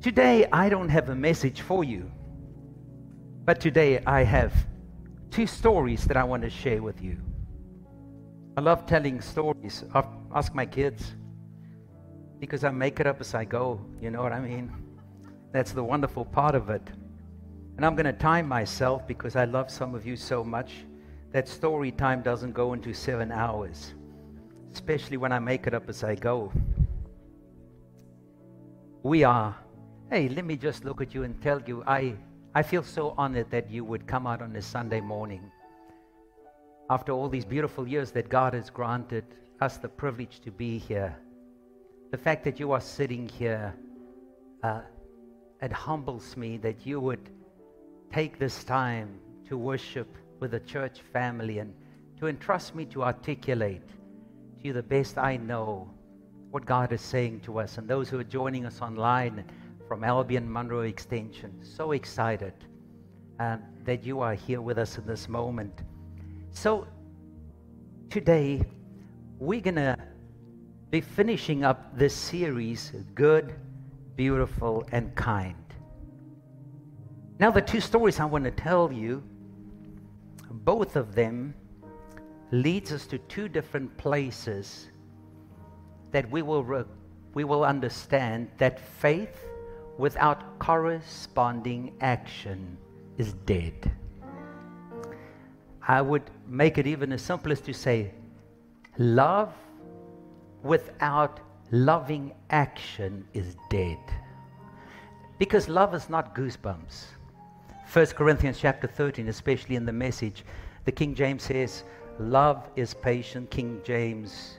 Today, I don't have a message for you, but today I have two stories that I want to share with you. I love telling stories. I ask my kids because I make it up as I go. You know what I mean? That's the wonderful part of it. And I'm going to time myself because I love some of you so much that story time doesn't go into seven hours, especially when I make it up as I go. We are, hey, let me just look at you and tell you, I, I feel so honored that you would come out on a Sunday morning. After all these beautiful years that God has granted us the privilege to be here, the fact that you are sitting here, uh, it humbles me that you would take this time to worship with the church family and to entrust me to articulate to you the best I know what God is saying to us. And those who are joining us online from Albion Monroe Extension, so excited um, that you are here with us in this moment. So, today, we're going to be finishing up this series Good, Beautiful, and Kind. Now, the two stories I want to tell you, both of them leads us to two different places that we will, re- we will understand that faith without corresponding action is dead. I would make it even as simple as to say, love without loving action is dead. Because love is not goosebumps. 1 Corinthians chapter 13, especially in the message, the King James says, Love is patient. King James,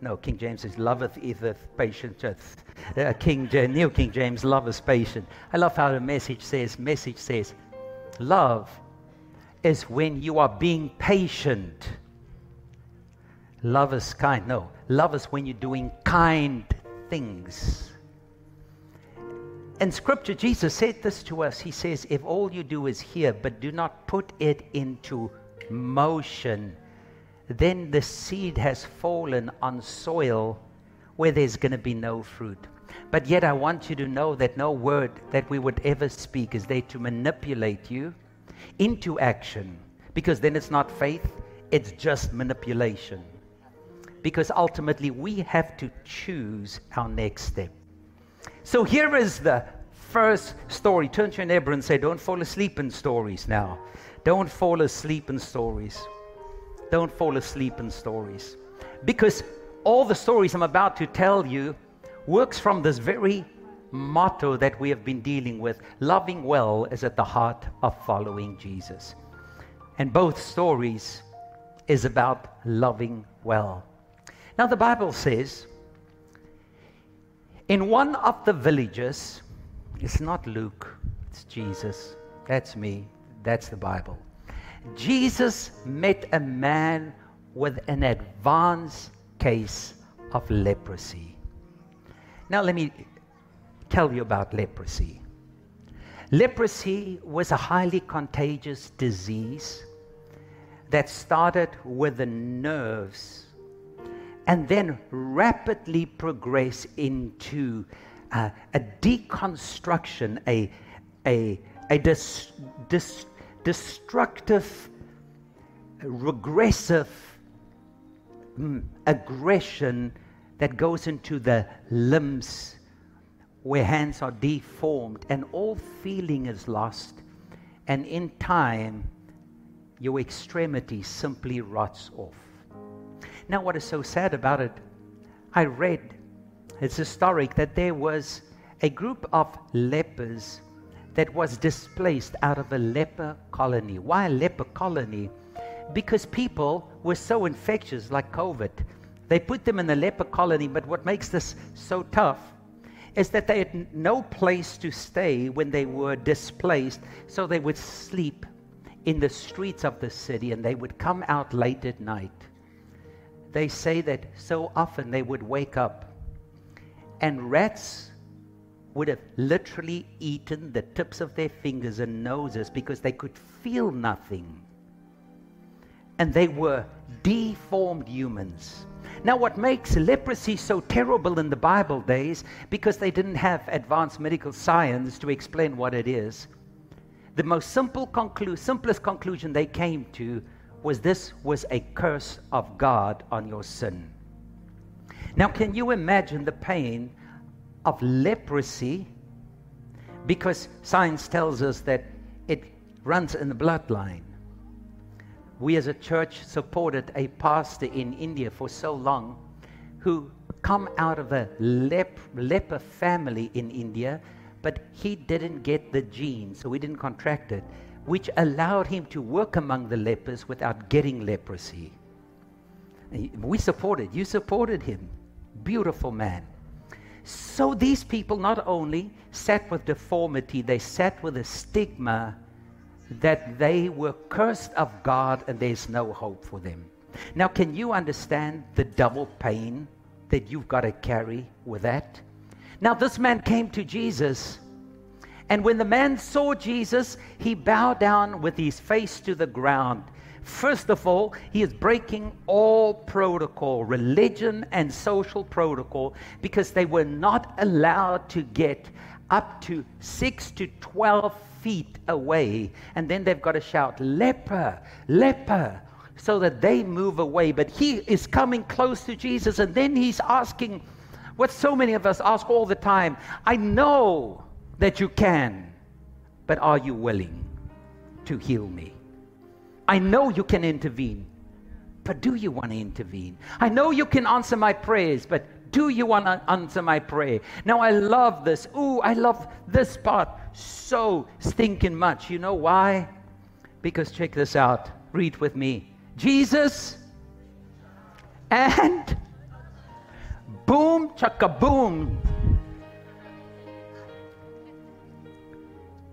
no, King James says, Loveth eateth patient. Uh, King James, New King James, love is patient. I love how the message says, message says, Love is when you are being patient. Love is kind. No, love is when you're doing kind things. In Scripture, Jesus said this to us. He says, If all you do is hear, but do not put it into motion, then the seed has fallen on soil where there's going to be no fruit. But yet, I want you to know that no word that we would ever speak is there to manipulate you into action, because then it's not faith, it's just manipulation. Because ultimately, we have to choose our next step. So here is the first story. Turn to your neighbor and say, Don't fall asleep in stories now. Don't fall asleep in stories. Don't fall asleep in stories. Because all the stories I'm about to tell you works from this very motto that we have been dealing with. Loving well is at the heart of following Jesus. And both stories is about loving well. Now the Bible says in one of the villages, it's not Luke, it's Jesus. That's me. That's the Bible. Jesus met a man with an advanced case of leprosy. Now, let me tell you about leprosy. Leprosy was a highly contagious disease that started with the nerves and then rapidly progress into uh, a deconstruction, a, a, a dis, dis, destructive, regressive mm, aggression that goes into the limbs where hands are deformed and all feeling is lost. And in time, your extremity simply rots off. Now, what is so sad about it? I read, it's historic, that there was a group of lepers that was displaced out of a leper colony. Why a leper colony? Because people were so infectious, like COVID. They put them in a leper colony, but what makes this so tough is that they had no place to stay when they were displaced, so they would sleep in the streets of the city and they would come out late at night they say that so often they would wake up and rats would have literally eaten the tips of their fingers and noses because they could feel nothing. And they were deformed humans. Now, what makes leprosy so terrible in the Bible days, because they didn't have advanced medical science to explain what it is, the most simple conclu- simplest conclusion they came to was this was a curse of God on your sin. Now, can you imagine the pain of leprosy? Because science tells us that it runs in the bloodline. We as a church supported a pastor in India for so long who come out of a lep- leper family in India, but he didn't get the gene, so he didn't contract it, which allowed him to work among the lepers without getting leprosy. We supported, you supported him. Beautiful man. So these people not only sat with deformity, they sat with a stigma that they were cursed of God and there's no hope for them. Now, can you understand the double pain that you've got to carry with that? Now, this man came to Jesus, and when the man saw Jesus, he bowed down with his face to the ground. First of all, he is breaking all protocol, religion and social protocol, because they were not allowed to get up to 6 to 12 feet away. And then they've got to shout, leper, leper, so that they move away. But he is coming close to Jesus, and then he's asking what so many of us ask all the time I know that you can, but are you willing to heal me? I know you can intervene, but do you want to intervene? I know you can answer my prayers, but do you want to answer my prayer? Now, I love this. Ooh, I love this part so stinking much. You know why? Because check this out. Read with me. Jesus and boom, chaka boom.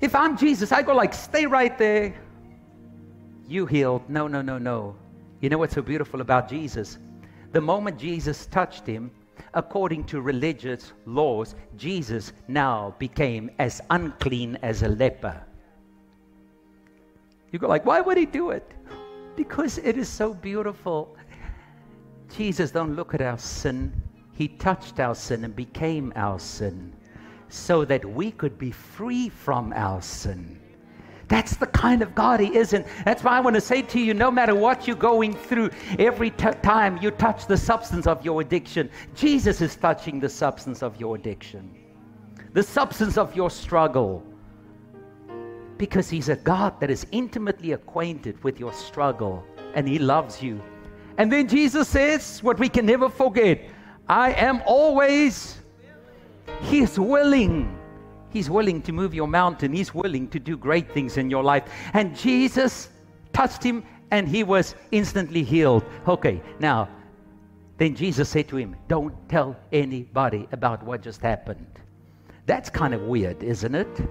If I'm Jesus, I go like, stay right there. You healed. No, no, no, no. You know what's so beautiful about Jesus? The moment Jesus touched him, according to religious laws, Jesus now became as unclean as a leper. You go like, why would he do it? Because it is so beautiful. Jesus don't look at our sin. He touched our sin and became our sin so that we could be free from our sin. That's the kind of God He is. And that's why I want to say to you no matter what you're going through, every t- time you touch the substance of your addiction, Jesus is touching the substance of your addiction, the substance of your struggle. Because He's a God that is intimately acquainted with your struggle and He loves you. And then Jesus says what we can never forget I am always, He is willing He's willing to move your mountain. He's willing to do great things in your life. And Jesus touched him and he was instantly healed. Okay, now, then Jesus said to him, Don't tell anybody about what just happened. That's kind of weird, isn't it?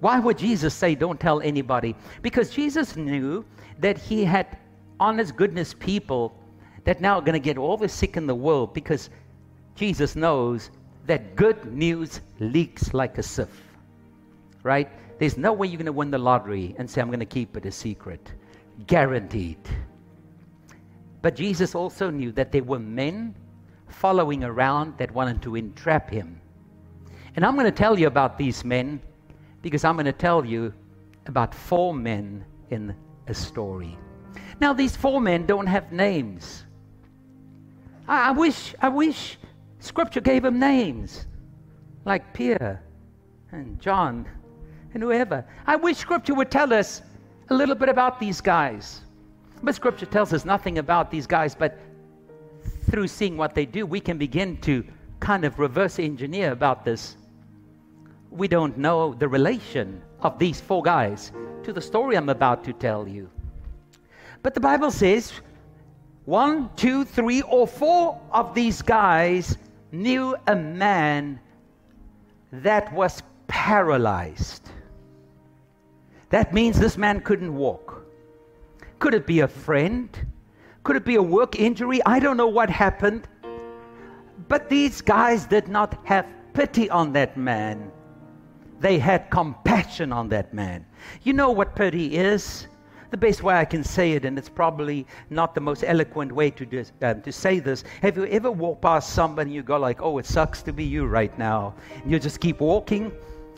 Why would Jesus say, Don't tell anybody? Because Jesus knew that he had honest goodness people that now are going to get all the sick in the world because Jesus knows that good news leaks like a sieve, right? There's no way you're going to win the lottery and say, I'm going to keep it a secret. Guaranteed. But Jesus also knew that there were men following around that wanted to entrap him. And I'm going to tell you about these men because I'm going to tell you about four men in a story. Now, these four men don't have names. I, I wish, I wish Scripture gave them names like Peter and John and whoever. I wish Scripture would tell us a little bit about these guys. But Scripture tells us nothing about these guys, but through seeing what they do, we can begin to kind of reverse engineer about this. We don't know the relation of these four guys to the story I'm about to tell you. But the Bible says one, two, three, or four of these guys knew a man that was paralyzed. That means this man couldn't walk. Could it be a friend? Could it be a work injury? I don't know what happened. But these guys did not have pity on that man. They had compassion on that man. You know what pity is? The best way I can say it, and it's probably not the most eloquent way to, do, um, to say this. Have you ever walked past somebody and you go like, oh, it sucks to be you right now? And you just keep walking?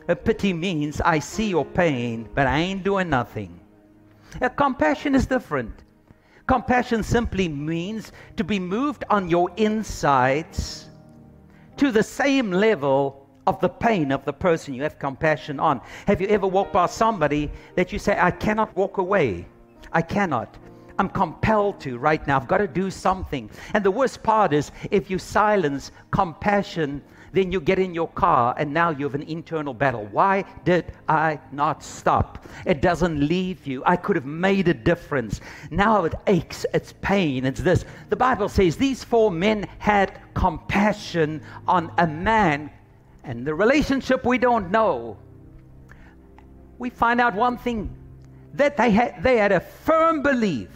A pity means I see your pain, but I ain't doing nothing. A compassion is different. Compassion simply means to be moved on your insides to the same level of the pain of the person you have compassion on. Have you ever walked past somebody that you say, I cannot walk away? I cannot. I'm compelled to right now. I've got to do something. And the worst part is if you silence compassion, then you get in your car and now you have an internal battle. Why did I not stop? It doesn't leave you. I could have made a difference. Now it aches, it's pain, it's this. The Bible says these four men had compassion on a man and the relationship we don't know, we find out one thing that they had, they had a firm belief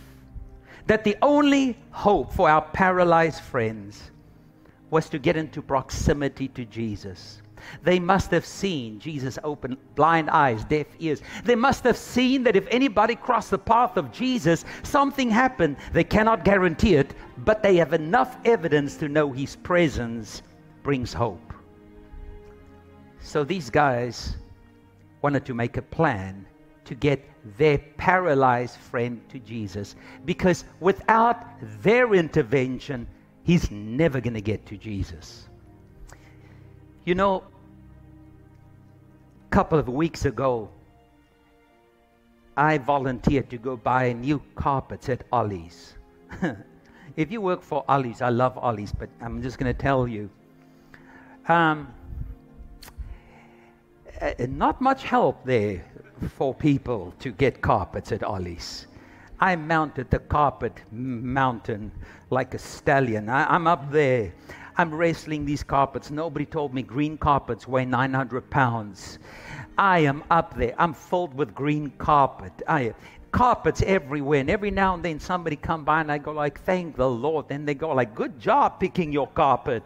that the only hope for our paralyzed friends was to get into proximity to Jesus. They must have seen Jesus open blind eyes, deaf ears. They must have seen that if anybody crossed the path of Jesus, something happened. They cannot guarantee it, but they have enough evidence to know his presence brings hope. So these guys wanted to make a plan to get their paralyzed friend to Jesus because without their intervention, he's never going to get to Jesus. You know, a couple of weeks ago, I volunteered to go buy new carpets at Ollie's. if you work for Ollie's, I love Ollie's, but I'm just going to tell you. Um, uh, not much help there for people to get carpets at Ollie's. I mounted the carpet mountain like a stallion. I, am up there. I'm wrestling these carpets. Nobody told me green carpets weigh 900 pounds. I am up there. I'm filled with green carpet. I carpets everywhere. And every now and then somebody come by and I go like, thank the Lord. Then they go like, good job picking your carpet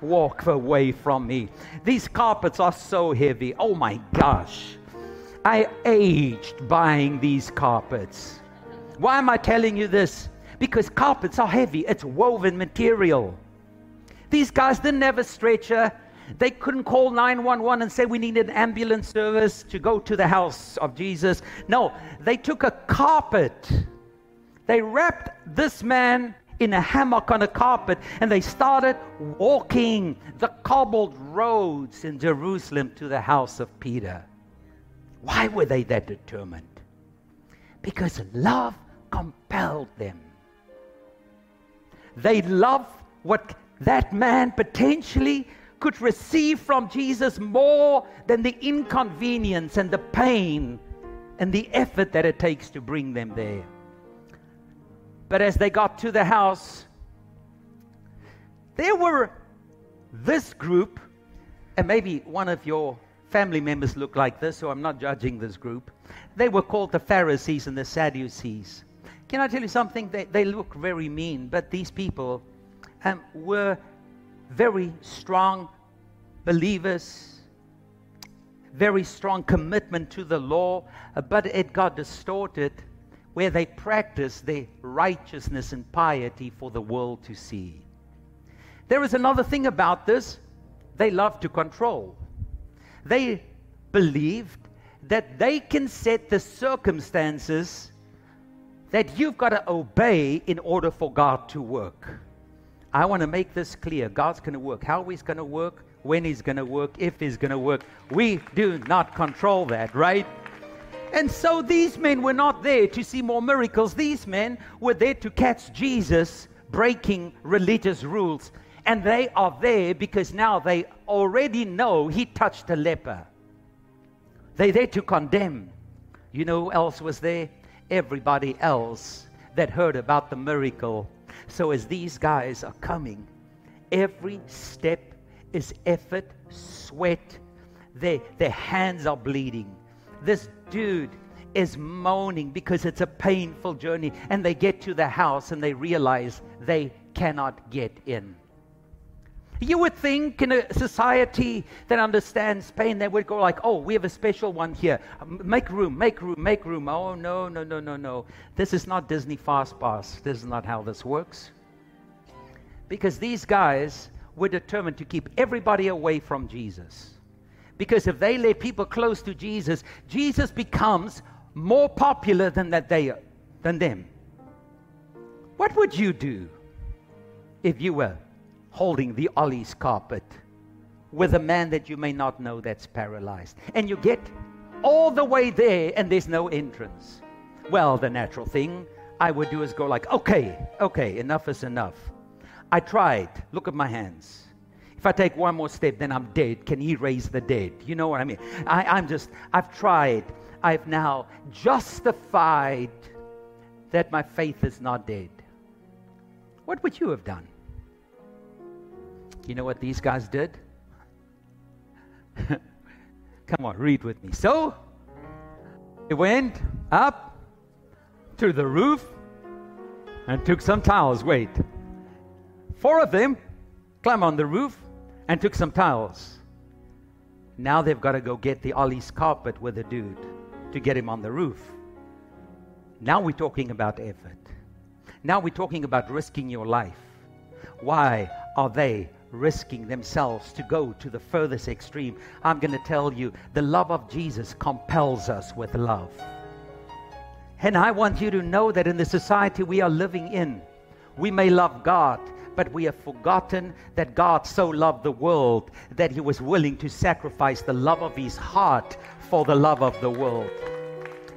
walk away from me. These carpets are so heavy. Oh my gosh. I aged buying these carpets. Why am I telling you this? Because carpets are heavy, it's woven material. These guys didn't have a stretcher. They couldn't call 911 and say we need an ambulance service to go to the house of Jesus. No, they took a carpet. They wrapped this man in a hammock on a carpet and they started walking the cobbled roads in Jerusalem to the house of Peter. Why were they that determined? Because love compelled them. They loved what that man potentially could receive from Jesus more than the inconvenience and the pain and the effort that it takes to bring them there. But as they got to the house, there were this group, and maybe one of your family members look like this, so I'm not judging this group. They were called the Pharisees and the Sadducees. Can I tell you something? They, they look very mean, but these people um, were very strong believers, very strong commitment to the law, but it got distorted where they practice their righteousness and piety for the world to see. There is another thing about this they love to control. They believed that they can set the circumstances that you've got to obey in order for God to work. I want to make this clear. God's going to work. How He's going to work, when He's going to work, if He's going to work. We do not control that, right? And so these men were not there to see more miracles. These men were there to catch Jesus breaking religious rules. And they are there because now they already know he touched a leper. They're there to condemn. You know who else was there? Everybody else that heard about the miracle. So as these guys are coming, every step is effort, sweat. Their, their hands are bleeding. This dude is moaning because it's a painful journey. And they get to the house and they realize they cannot get in. You would think in a society that understands pain, they would go like, oh, we have a special one here. Um, make room, make room, make room. Oh, no, no, no, no, no. This is not Disney Fast Pass. This is not how this works. Because these guys were determined to keep everybody away from Jesus. Because if they lay people close to Jesus, Jesus becomes more popular than that they than them. What would you do if you were holding the Ollie's carpet with a man that you may not know that's paralyzed. And you get all the way there and there's no entrance. Well, the natural thing I would do is go like, okay, okay, enough is enough. I tried. Look at my hands. If I take one more step, then I'm dead. Can he raise the dead? You know what I mean? I, I'm just, I've tried. I've now justified that my faith is not dead. What would you have done? You know what these guys did? Come on, read with me. So, they went up to the roof and took some towels. Wait. Four of them climbed on the roof and took some towels. Now they've got to go get the Ollie's carpet with the dude to get him on the roof. Now we're talking about effort. Now we're talking about risking your life. Why are they risking themselves to go to the furthest extreme. I'm going to tell you the love of Jesus compels us with love. And I want you to know that in the society we are living in, we may love God, but we have forgotten that God so loved the world that he was willing to sacrifice the love of his heart for the love of the world.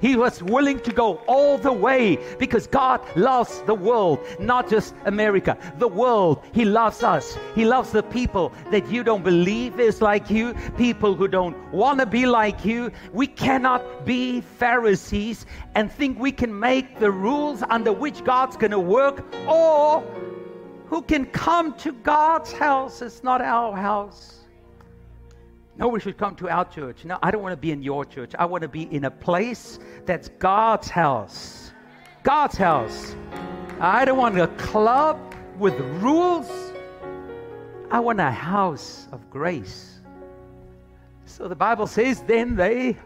He was willing to go all the way because God loves the world, not just America, the world. He loves us. He loves the people that you don't believe is like you, people who don't want to be like you. We cannot be Pharisees and think we can make the rules under which God's going to work or who can come to God's house. It's not our house. No, we should come to our church. No, I don't want to be in your church. I want to be in a place that's God's house. God's house. I don't want a club with rules. I want a house of grace. So the Bible says, then they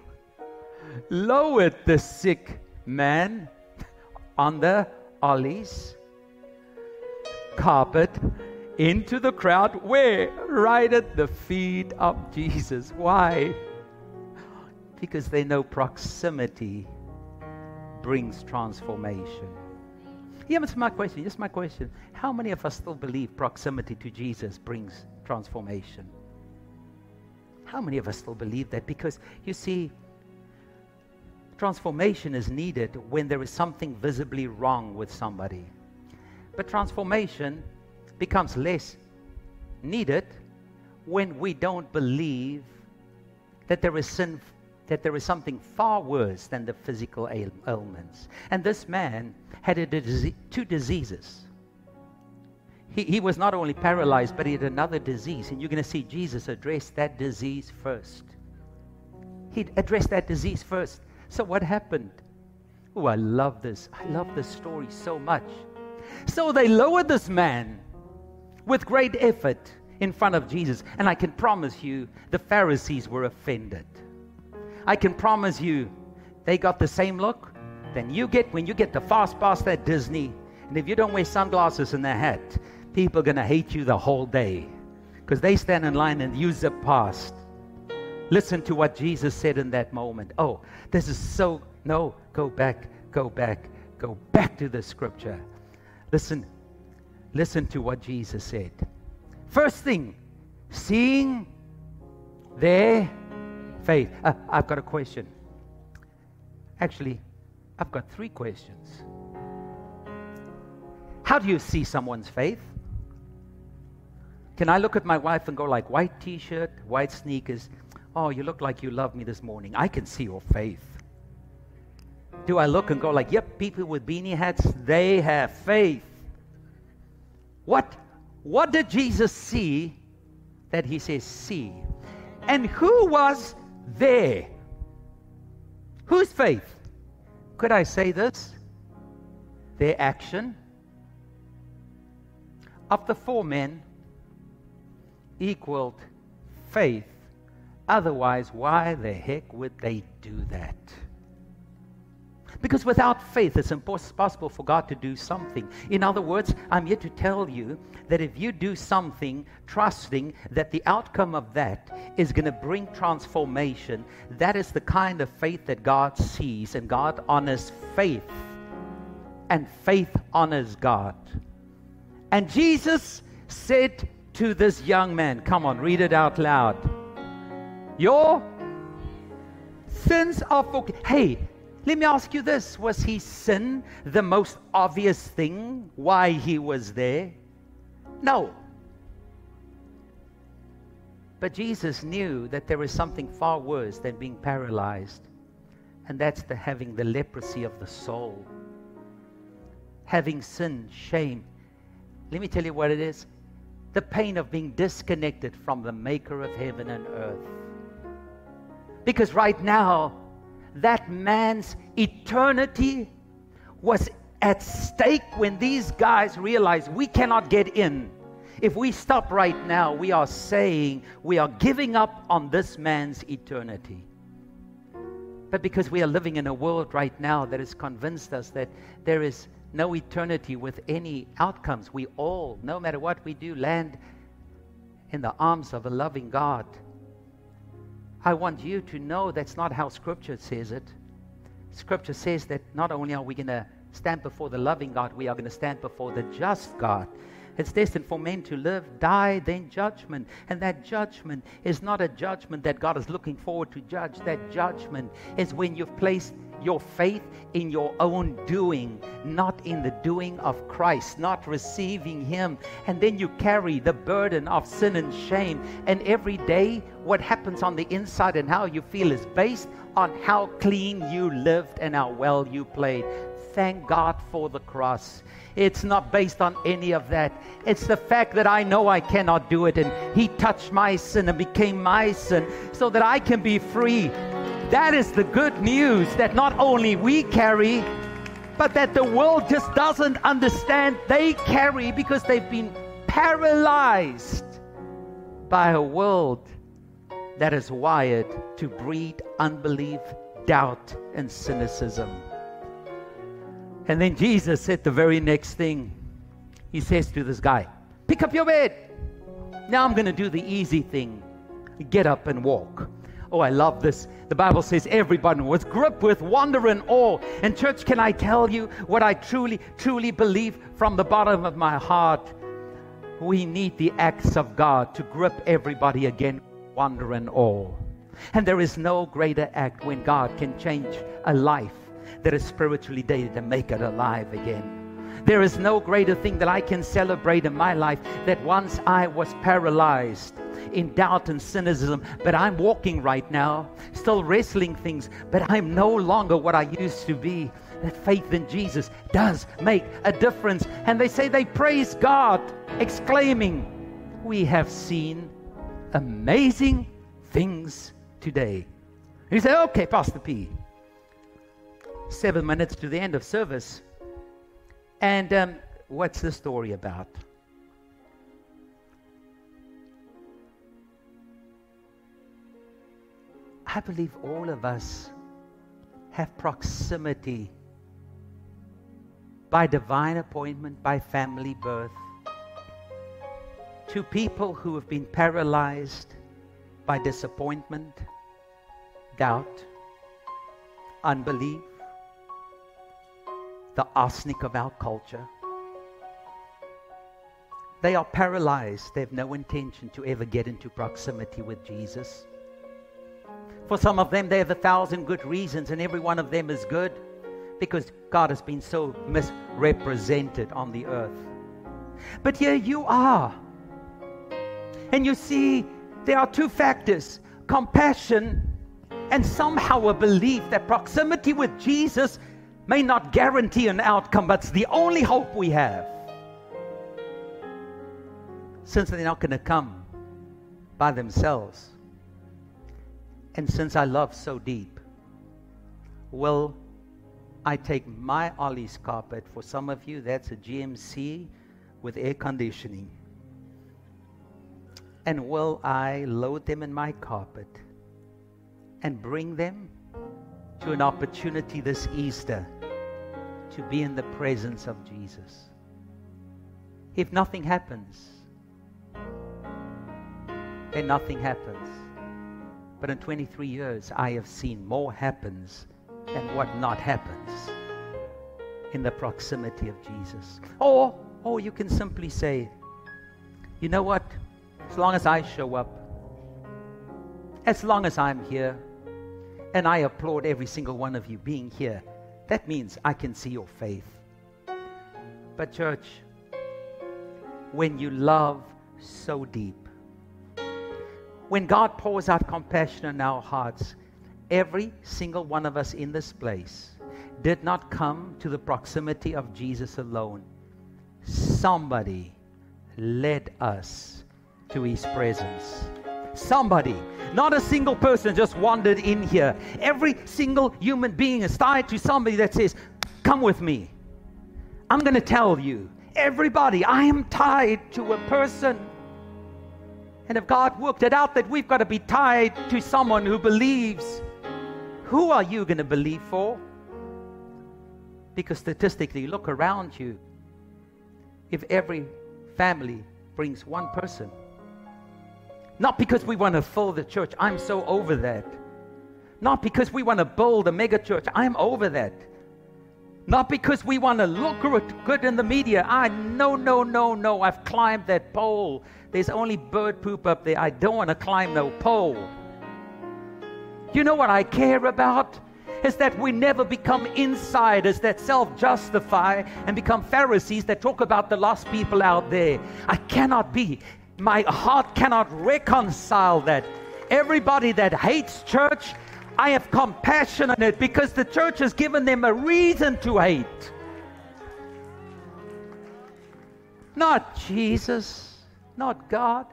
lowered the sick man on the Ollie's carpet into the crowd. Where? Right at the feet of Jesus. Why? Because they know proximity brings transformation. Yeah, that's my question. Just my question. How many of us still believe proximity to Jesus brings transformation? How many of us still believe that? Because you see, transformation is needed when there is something visibly wrong with somebody. But transformation becomes less needed when we don't believe that there is sin that there is something far worse than the physical ailments. And this man had a two diseases. He, he was not only paralyzed, but he had another disease. And you're going to see Jesus address that disease first. He addressed that disease first. So what happened? Oh, I love this. I love this story so much. So they lowered this man with great effort in front of Jesus. And I can promise you, the Pharisees were offended. I can promise you, they got the same look than you get when you get the fast pass at Disney. And if you don't wear sunglasses and a hat, people are going to hate you the whole day because they stand in line and use the past. Listen to what Jesus said in that moment. Oh, this is so. No, go back, go back, go back to the scripture. Listen, Listen to what Jesus said. First thing, seeing their faith. Uh, I've got a question. Actually, I've got three questions. How do you see someone's faith? Can I look at my wife and go like white t-shirt, white sneakers? Oh, you look like you love me this morning. I can see your faith. Do I look and go like, yep, people with beanie hats, they have faith. What, what did Jesus see that he says, see? And who was there? Whose faith? Could I say this? Their action. Of the four men, equaled faith. Otherwise, why the heck would they do that? Because without faith, it's impossible for God to do something. In other words, I'm here to tell you that if you do something trusting that the outcome of that is going to bring transformation, that is the kind of faith that God sees, and God honors faith. And faith honors God. And Jesus said to this young man, Come on, read it out loud. Your sins are forgiven. Hey, let me ask you this Was his sin the most obvious thing why he was there? No. But Jesus knew that there is something far worse than being paralyzed, and that's the having the leprosy of the soul. Having sin, shame. Let me tell you what it is the pain of being disconnected from the maker of heaven and earth. Because right now, that man's eternity was at stake when these guys realized we cannot get in. If we stop right now, we are saying we are giving up on this man's eternity. But because we are living in a world right now that has convinced us that there is no eternity with any outcomes, we all, no matter what we do, land in the arms of a loving God I want you to know that's not how Scripture says it. Scripture says that not only are we going to stand before the loving God, we are going to stand before the just God. It's destined for men to live, die, then judgment. And that judgment is not a judgment that God is looking forward to judge. That judgment is when you've placed your faith in your own doing, not in the doing of Christ, not receiving Him. And then you carry the burden of sin and shame. And every day, what happens on the inside and how you feel is based on how clean you lived and how well you played. Thank God for the cross. It's not based on any of that. It's the fact that I know I cannot do it, and He touched my sin and became my sin so that I can be free. That is the good news that not only we carry, but that the world just doesn't understand they carry because they've been paralyzed by a world that is wired to breed unbelief, doubt, and cynicism. And then Jesus said the very next thing. He says to this guy, Pick up your bed. Now I'm going to do the easy thing get up and walk. Oh, I love this. The Bible says everybody was gripped with wonder and awe. And, church, can I tell you what I truly, truly believe from the bottom of my heart? We need the acts of God to grip everybody again, wonder and awe. And there is no greater act when God can change a life that is spiritually dead and make it alive again. There is no greater thing that I can celebrate in my life that once I was paralyzed in doubt and cynicism, but I'm walking right now, still wrestling things, but I'm no longer what I used to be. That faith in Jesus does make a difference. And they say they praise God, exclaiming, We have seen amazing things today. You say, Okay, Pastor P. Seven minutes to the end of service. And um, what's the story about? I believe all of us have proximity by divine appointment, by family birth, to people who have been paralyzed by disappointment, doubt, unbelief, the arsenic of our culture. They are paralyzed. They have no intention to ever get into proximity with Jesus. For some of them, they have a thousand good reasons, and every one of them is good because God has been so misrepresented on the earth. But here you are. And you see, there are two factors compassion and somehow a belief that proximity with Jesus may not guarantee an outcome, but it's the only hope we have. Since they're not going to come by themselves, and since I love so deep, will I take my Ollie's carpet? For some of you, that's a GMC with air conditioning. And will I load them in my carpet and bring them to an opportunity this Easter to be in the presence of Jesus? If nothing happens, then nothing happens. But in 23 years, I have seen more happens than what not happens in the proximity of Jesus. Or, or you can simply say, you know what? As long as I show up, as long as I'm here, and I applaud every single one of you being here, that means I can see your faith. But, church, when you love so deep, when God pours out compassion in our hearts, every single one of us in this place did not come to the proximity of Jesus alone. Somebody led us to his presence. Somebody, not a single person just wandered in here. Every single human being is tied to somebody that says, Come with me. I'm going to tell you. Everybody, I am tied to a person. And if God worked it out that we've got to be tied to someone who believes, who are you going to believe for? Because statistically, look around you. If every family brings one person, not because we want to fill the church, I'm so over that. Not because we want to build a mega church, I'm over that. Not because we want to look good in the media. I no, no, no, no. I've climbed that pole. There's only bird poop up there. I don't want to climb no pole. You know what I care about? is that we never become insiders that self justify and become Pharisees that talk about the lost people out there. I cannot be. My heart cannot reconcile that. Everybody that hates church, I have compassion on it because the church has given them a reason to hate. Not Jesus, not God.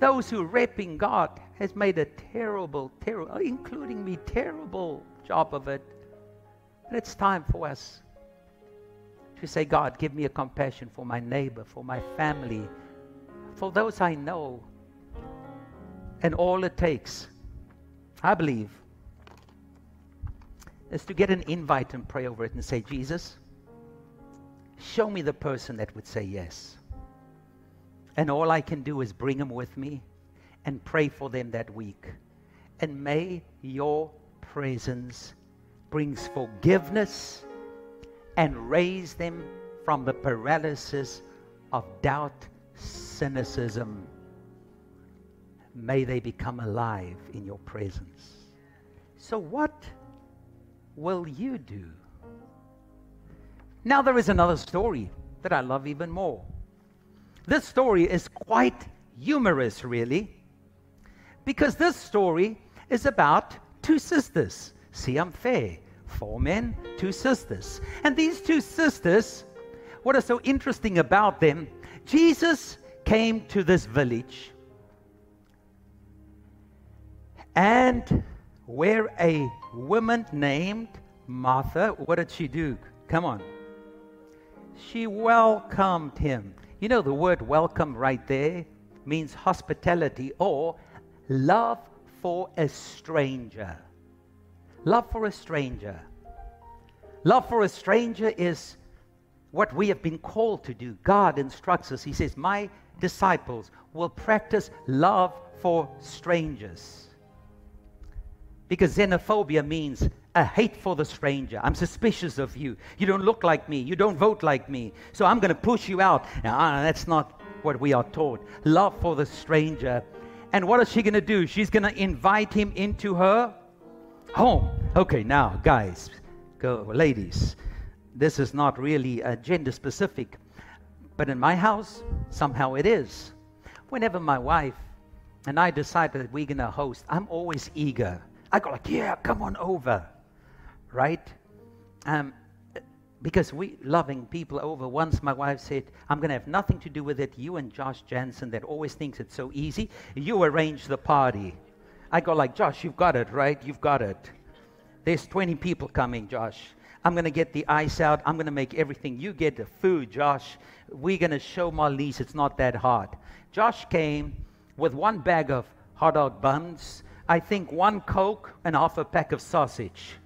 Those who repping God has made a terrible, terrible, uh, including me, terrible job of it. But it's time for us to say, God, give me a compassion for my neighbor, for my family, for those I know. And all it takes, I believe, is to get an invite and pray over it and say, Jesus, show me the person that would say yes. And all I can do is bring them with me and pray for them that week. And may your presence brings forgiveness and raise them from the paralysis of doubt, cynicism. May they become alive in your presence. So, what will you do? Now, there is another story that I love even more. This story is quite humorous, really, because this story is about two sisters. See, I'm fair. Four men, two sisters. And these two sisters, what is so interesting about them, Jesus came to this village and where a woman named Martha, what did she do? Come on. She welcomed him. You know, the word welcome right there means hospitality or love for a stranger. Love for a stranger. Love for a stranger is what we have been called to do. God instructs us. He says, My disciples will practice love for strangers. Because xenophobia means a hate for the stranger. I'm suspicious of you. You don't look like me. You don't vote like me. So I'm going to push you out. Now, uh, that's not what we are taught. Love for the stranger and what is she going to do? She's going to invite him into her home. Okay, now, guys, go, ladies, this is not really uh, gender specific, but in my house, somehow it is. Whenever my wife and I decide that we're going to host, I'm always eager. I go like, yeah, come on over, right? Um, because we loving people over. Once my wife said, I'm going to have nothing to do with it. You and Josh Jansen, that always thinks it's so easy, you arrange the party. I go like, Josh, you've got it, right? You've got it. There's 20 people coming, Josh. I'm going to get the ice out. I'm going to make everything. You get the food, Josh. We're going to show Marlise it's not that hard. Josh came with one bag of hot dog buns, I think one Coke and half a pack of sausage.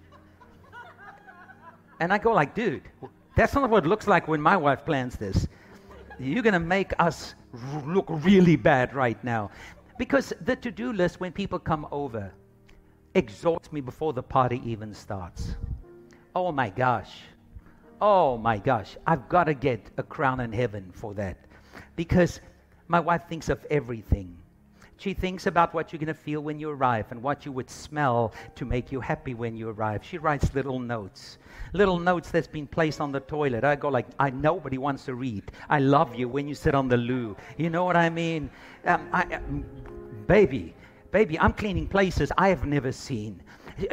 and I go like, dude, that's not what it looks like when my wife plans this. You're going to make us r- look really bad right now. Because the to do list, when people come over, exhausts me before the party even starts. Oh my gosh. Oh my gosh. I've got to get a crown in heaven for that. Because my wife thinks of everything. She thinks about what you're going to feel when you arrive and what you would smell to make you happy when you arrive. She writes little notes, little notes that's been placed on the toilet. I go like, I nobody wants to read. I love you when you sit on the loo. You know what I mean? Um, I, um, baby, baby, I'm cleaning places I have never seen.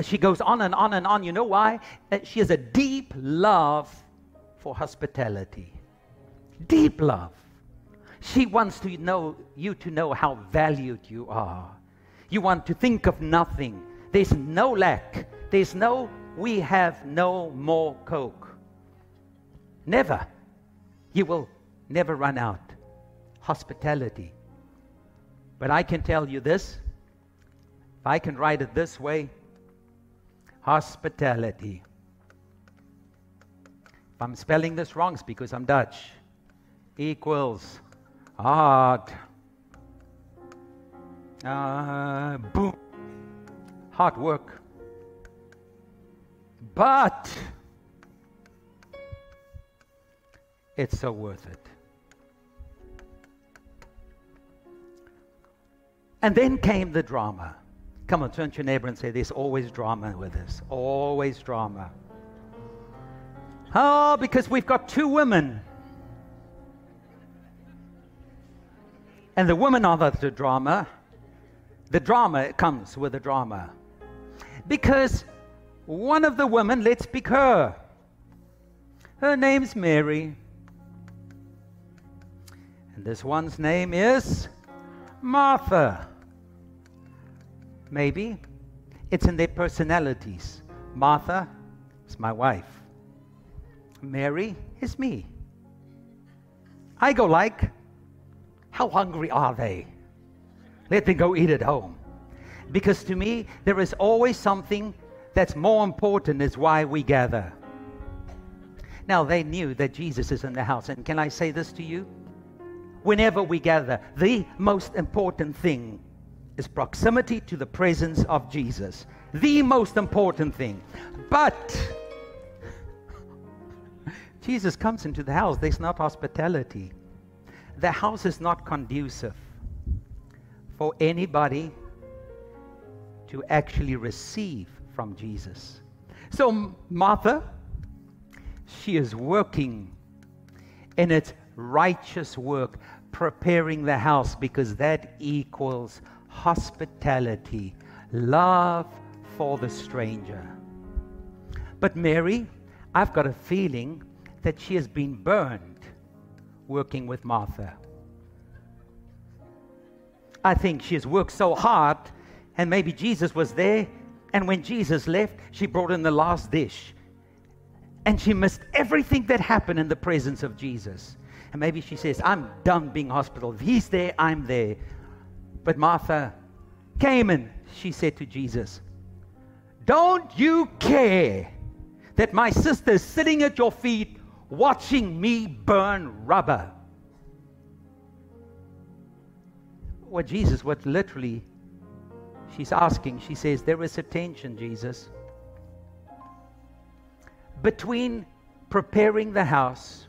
She goes on and on and on. You know why? Uh, she has a deep love for hospitality. Deep love. She wants to know you to know how valued you are. You want to think of nothing. There's no lack. There's no, we have no more Coke. Never. You will never run out. Hospitality. But I can tell you this if I can write it this way hospitality. If I'm spelling this wrong, it's because I'm Dutch. Equals hard. Uh, boom. Hard work. But it's so worth it. And then came the drama. Come on, turn to your neighbor and say, There's always drama with this. Always drama. Oh, because we've got two women And the women are the drama. The drama comes with the drama. Because one of the women, let's pick her. Her name's Mary. And this one's name is Martha. Maybe it's in their personalities. Martha is my wife. Mary is me. I go like, how hungry are they? Let them go eat at home. Because to me, there is always something that's more important, is why we gather. Now, they knew that Jesus is in the house. And can I say this to you? Whenever we gather, the most important thing is proximity to the presence of Jesus. The most important thing. But Jesus comes into the house, there's not hospitality the house is not conducive for anybody to actually receive from Jesus. So, Martha, she is working in its righteous work, preparing the house because that equals hospitality, love for the stranger. But Mary, I've got a feeling that she has been burned working with Martha. I think she has worked so hard, and maybe Jesus was there, and when Jesus left, she brought in the last dish. And she missed everything that happened in the presence of Jesus. And maybe she says, I'm done being hospital. If he's there, I'm there. But Martha came and she said to Jesus, Don't you care that my sister is sitting at your feet watching me burn rubber. What Jesus, what literally she's asking, she says, There is a tension, Jesus, between preparing the house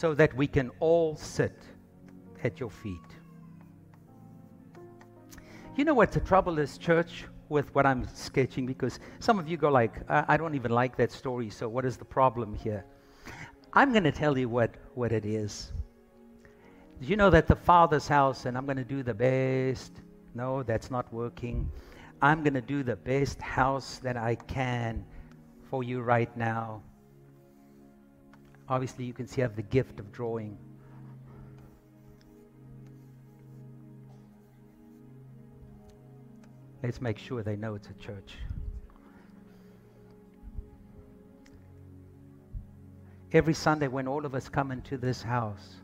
so that we can all sit at your feet. You know what the trouble is, church? with what I'm sketching because some of you go like, I, I don't even like that story, so what is the problem here? I'm going to tell you what, what it is. Did you know that the Father's house, and I'm going to do the best? No, that's not working. I'm going to do the best house that I can for you right now. Obviously, you can see I have the gift of drawing. Let's make sure they know it's a church. every Sunday when all of us come into this house,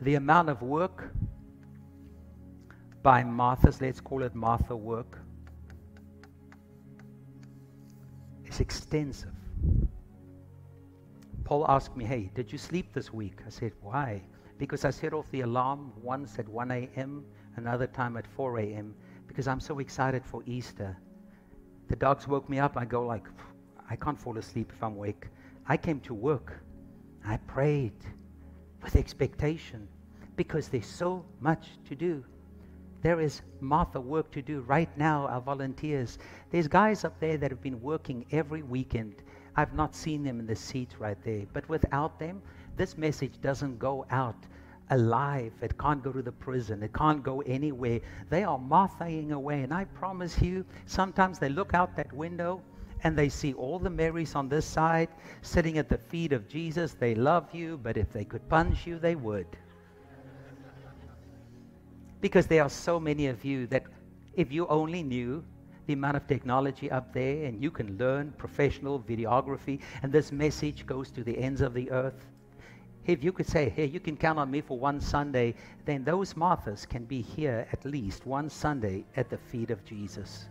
the amount of work by Martha's, let's call it Martha work, is extensive. Paul asked me, Hey, did you sleep this week? I said, Why? Because I set off the alarm once at 1 a.m., another time at 4 a.m., because I'm so excited for Easter. The dogs woke me up. I go like, I can't fall asleep if I'm awake. I came to work. I prayed with expectation because there's so much to do. There is Martha work to do right now, our volunteers. There's guys up there that have been working every weekend. I've not seen them in the seat right there. But without them, this message doesn't go out alive. It can't go to the prison. It can't go anywhere. They are Marthaing away. And I promise you, sometimes they look out that window and they see all the Marys on this side sitting at the feet of Jesus. They love you, but if they could punch you, they would. Because there are so many of you that if you only knew the amount of technology up there and you can learn professional videography and this message goes to the ends of the earth. If you could say, hey, you can count on me for one Sunday, then those Marthas can be here at least one Sunday at the feet of Jesus.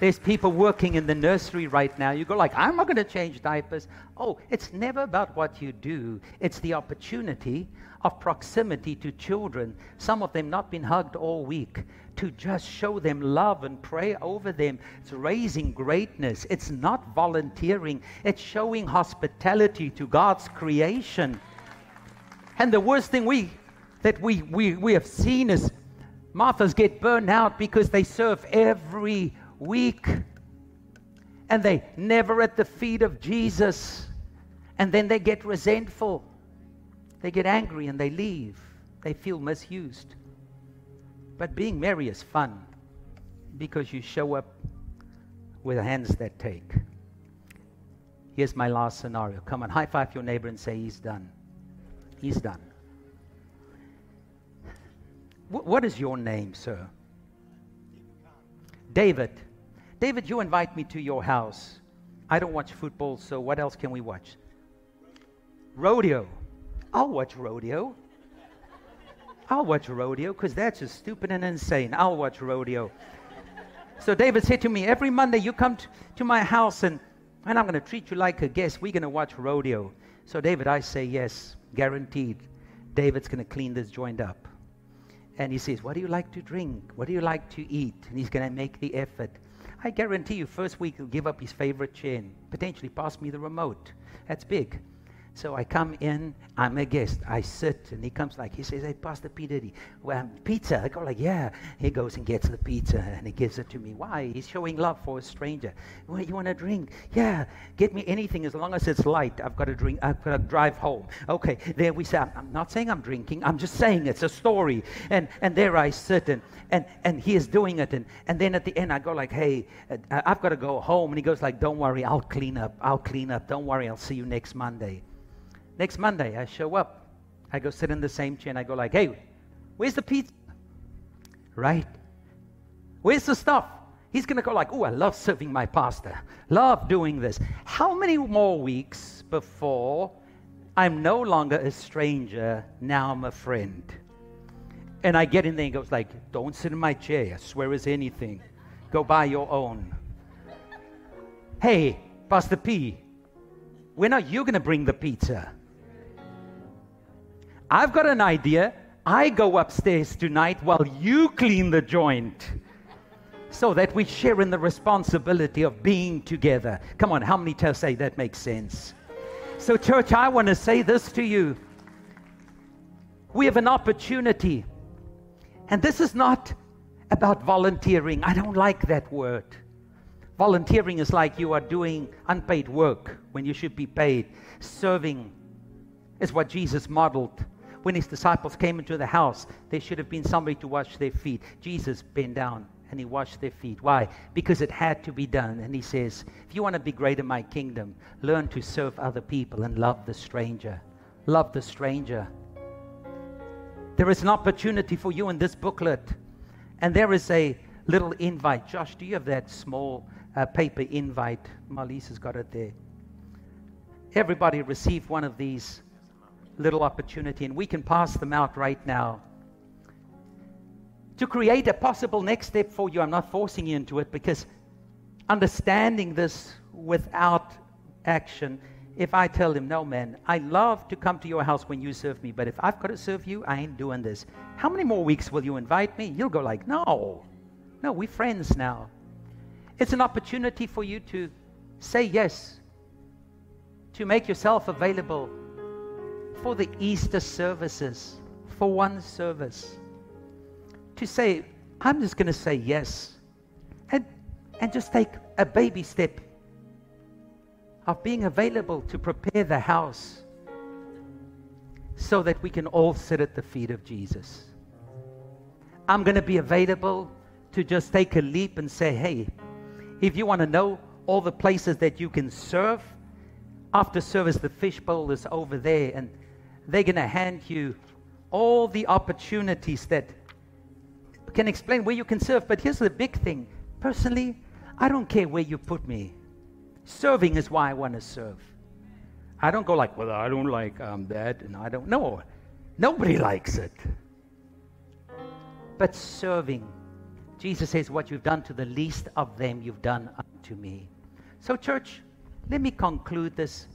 There's people working in the nursery right now. You go like, I'm not going to change diapers. Oh, it's never about what you do. It's the opportunity of proximity to children. Some of them not been hugged all week. To just show them love and pray over them. It's raising greatness. It's not volunteering. It's showing hospitality to God's creation. And the worst thing we that we, we, we have seen is Marthas get burned out because they serve every week and they never at the feet of Jesus. And then they get resentful. They get angry and they leave. They feel misused. But being merry is fun because you show up with hands that take. Here's my last scenario. Come on, high five your neighbor and say, He's done. He's done. what is your name, sir? David. David, you invite me to your house. I don't watch football, so what else can we watch? Rodeo. I'll watch rodeo. I'll watch rodeo because that's just stupid and insane. I'll watch rodeo. So David said to me, Every Monday you come t- to my house and, and I'm going to treat you like a guest. We're going to watch rodeo. So, David, I say yes, guaranteed. David's going to clean this joint up and he says, What do you like to drink? What do you like to eat? And he's going to make the effort. I guarantee you, first week he'll give up his favorite chair and potentially pass me the remote. That's big. So I come in, I'm a guest. I sit, and he comes like, he says, Hey, Pastor Peter, well, pizza. I go like, Yeah. He goes and gets the pizza, and he gives it to me. Why? He's showing love for a stranger. What, you want to drink? Yeah. Get me anything as long as it's light. I've got to drink. I've got to drive home. Okay. There we say, I'm not saying I'm drinking. I'm just saying it's a story. And, and there I sit, and, and, and he is doing it. And, and then at the end, I go like, Hey, uh, I've got to go home. And he goes like, Don't worry. I'll clean up. I'll clean up. Don't worry. I'll see you next Monday. Next Monday, I show up. I go sit in the same chair and I go like, hey, where's the pizza? Right? Where's the stuff? He's going to go like, oh, I love serving my pastor. Love doing this. How many more weeks before I'm no longer a stranger, now I'm a friend? And I get in there and goes like, don't sit in my chair. I swear as anything. Go buy your own. Hey, Pastor P, when are you going to bring the pizza? I've got an idea. I go upstairs tonight while you clean the joint so that we share in the responsibility of being together. Come on, how many tell say that makes sense? So, church, I want to say this to you. We have an opportunity, and this is not about volunteering. I don't like that word. Volunteering is like you are doing unpaid work when you should be paid. Serving is what Jesus modeled when his disciples came into the house, there should have been somebody to wash their feet. Jesus bent down and he washed their feet. Why? Because it had to be done. And he says, if you want to be great in my kingdom, learn to serve other people and love the stranger. Love the stranger. There is an opportunity for you in this booklet. And there is a little invite. Josh, do you have that small uh, paper invite? Marlisa's got it there. everybody receive one of these little opportunity and we can pass them out right now to create a possible next step for you i'm not forcing you into it because understanding this without action if I tell him, no, man, I love to come to your house when you serve me, but if I've got to serve you, I ain't doing this. How many more weeks will you invite me? You'll go like, no, no, we're friends now. It's an opportunity for you to say yes, to make yourself available for the Easter services, for one service, to say, I'm just going to say yes, and, and just take a baby step of being available to prepare the house so that we can all sit at the feet of Jesus. I'm going to be available to just take a leap and say, hey, if you want to know all the places that you can serve, after service, the fishbowl is over there, and they're going to hand you all the opportunities that can explain where you can serve. But here's the big thing personally, I don't care where you put me. Serving is why I want to serve. I don't go like, well, I don't like um, that, and I don't know. Nobody likes it. But serving, Jesus says, what you've done to the least of them, you've done unto me. So, church, let me conclude this,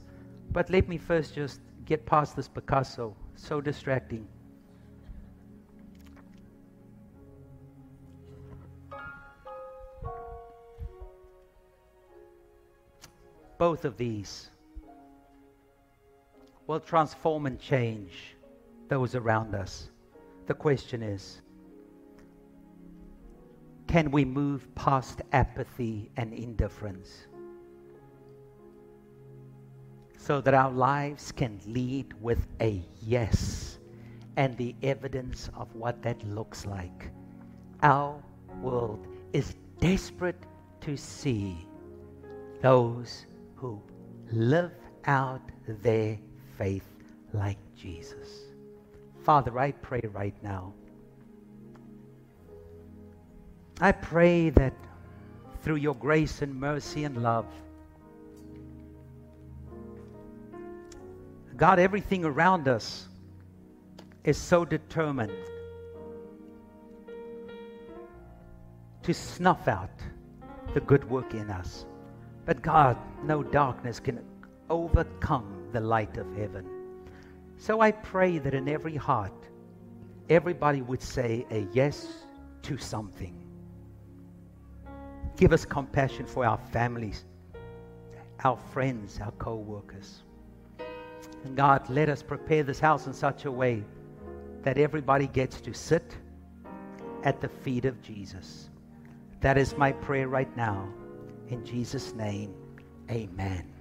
but let me first just get past this Picasso. So distracting. both of these will transform and change those around us. The question is can we move past apathy and indifference so that our lives can lead with a yes and the evidence of what that looks like? Our world is desperate to see those who live out their faith like Jesus. Father, I pray right now. I pray that through your grace and mercy and love, God, everything around us is so determined to snuff out the good work in us. But God, no darkness can overcome the light of heaven. So I pray that in every heart, everybody would say a yes to something. Give us compassion for our families, our friends, our co workers. And God, let us prepare this house in such a way that everybody gets to sit at the feet of Jesus. That is my prayer right now. In Jesus' name, amen.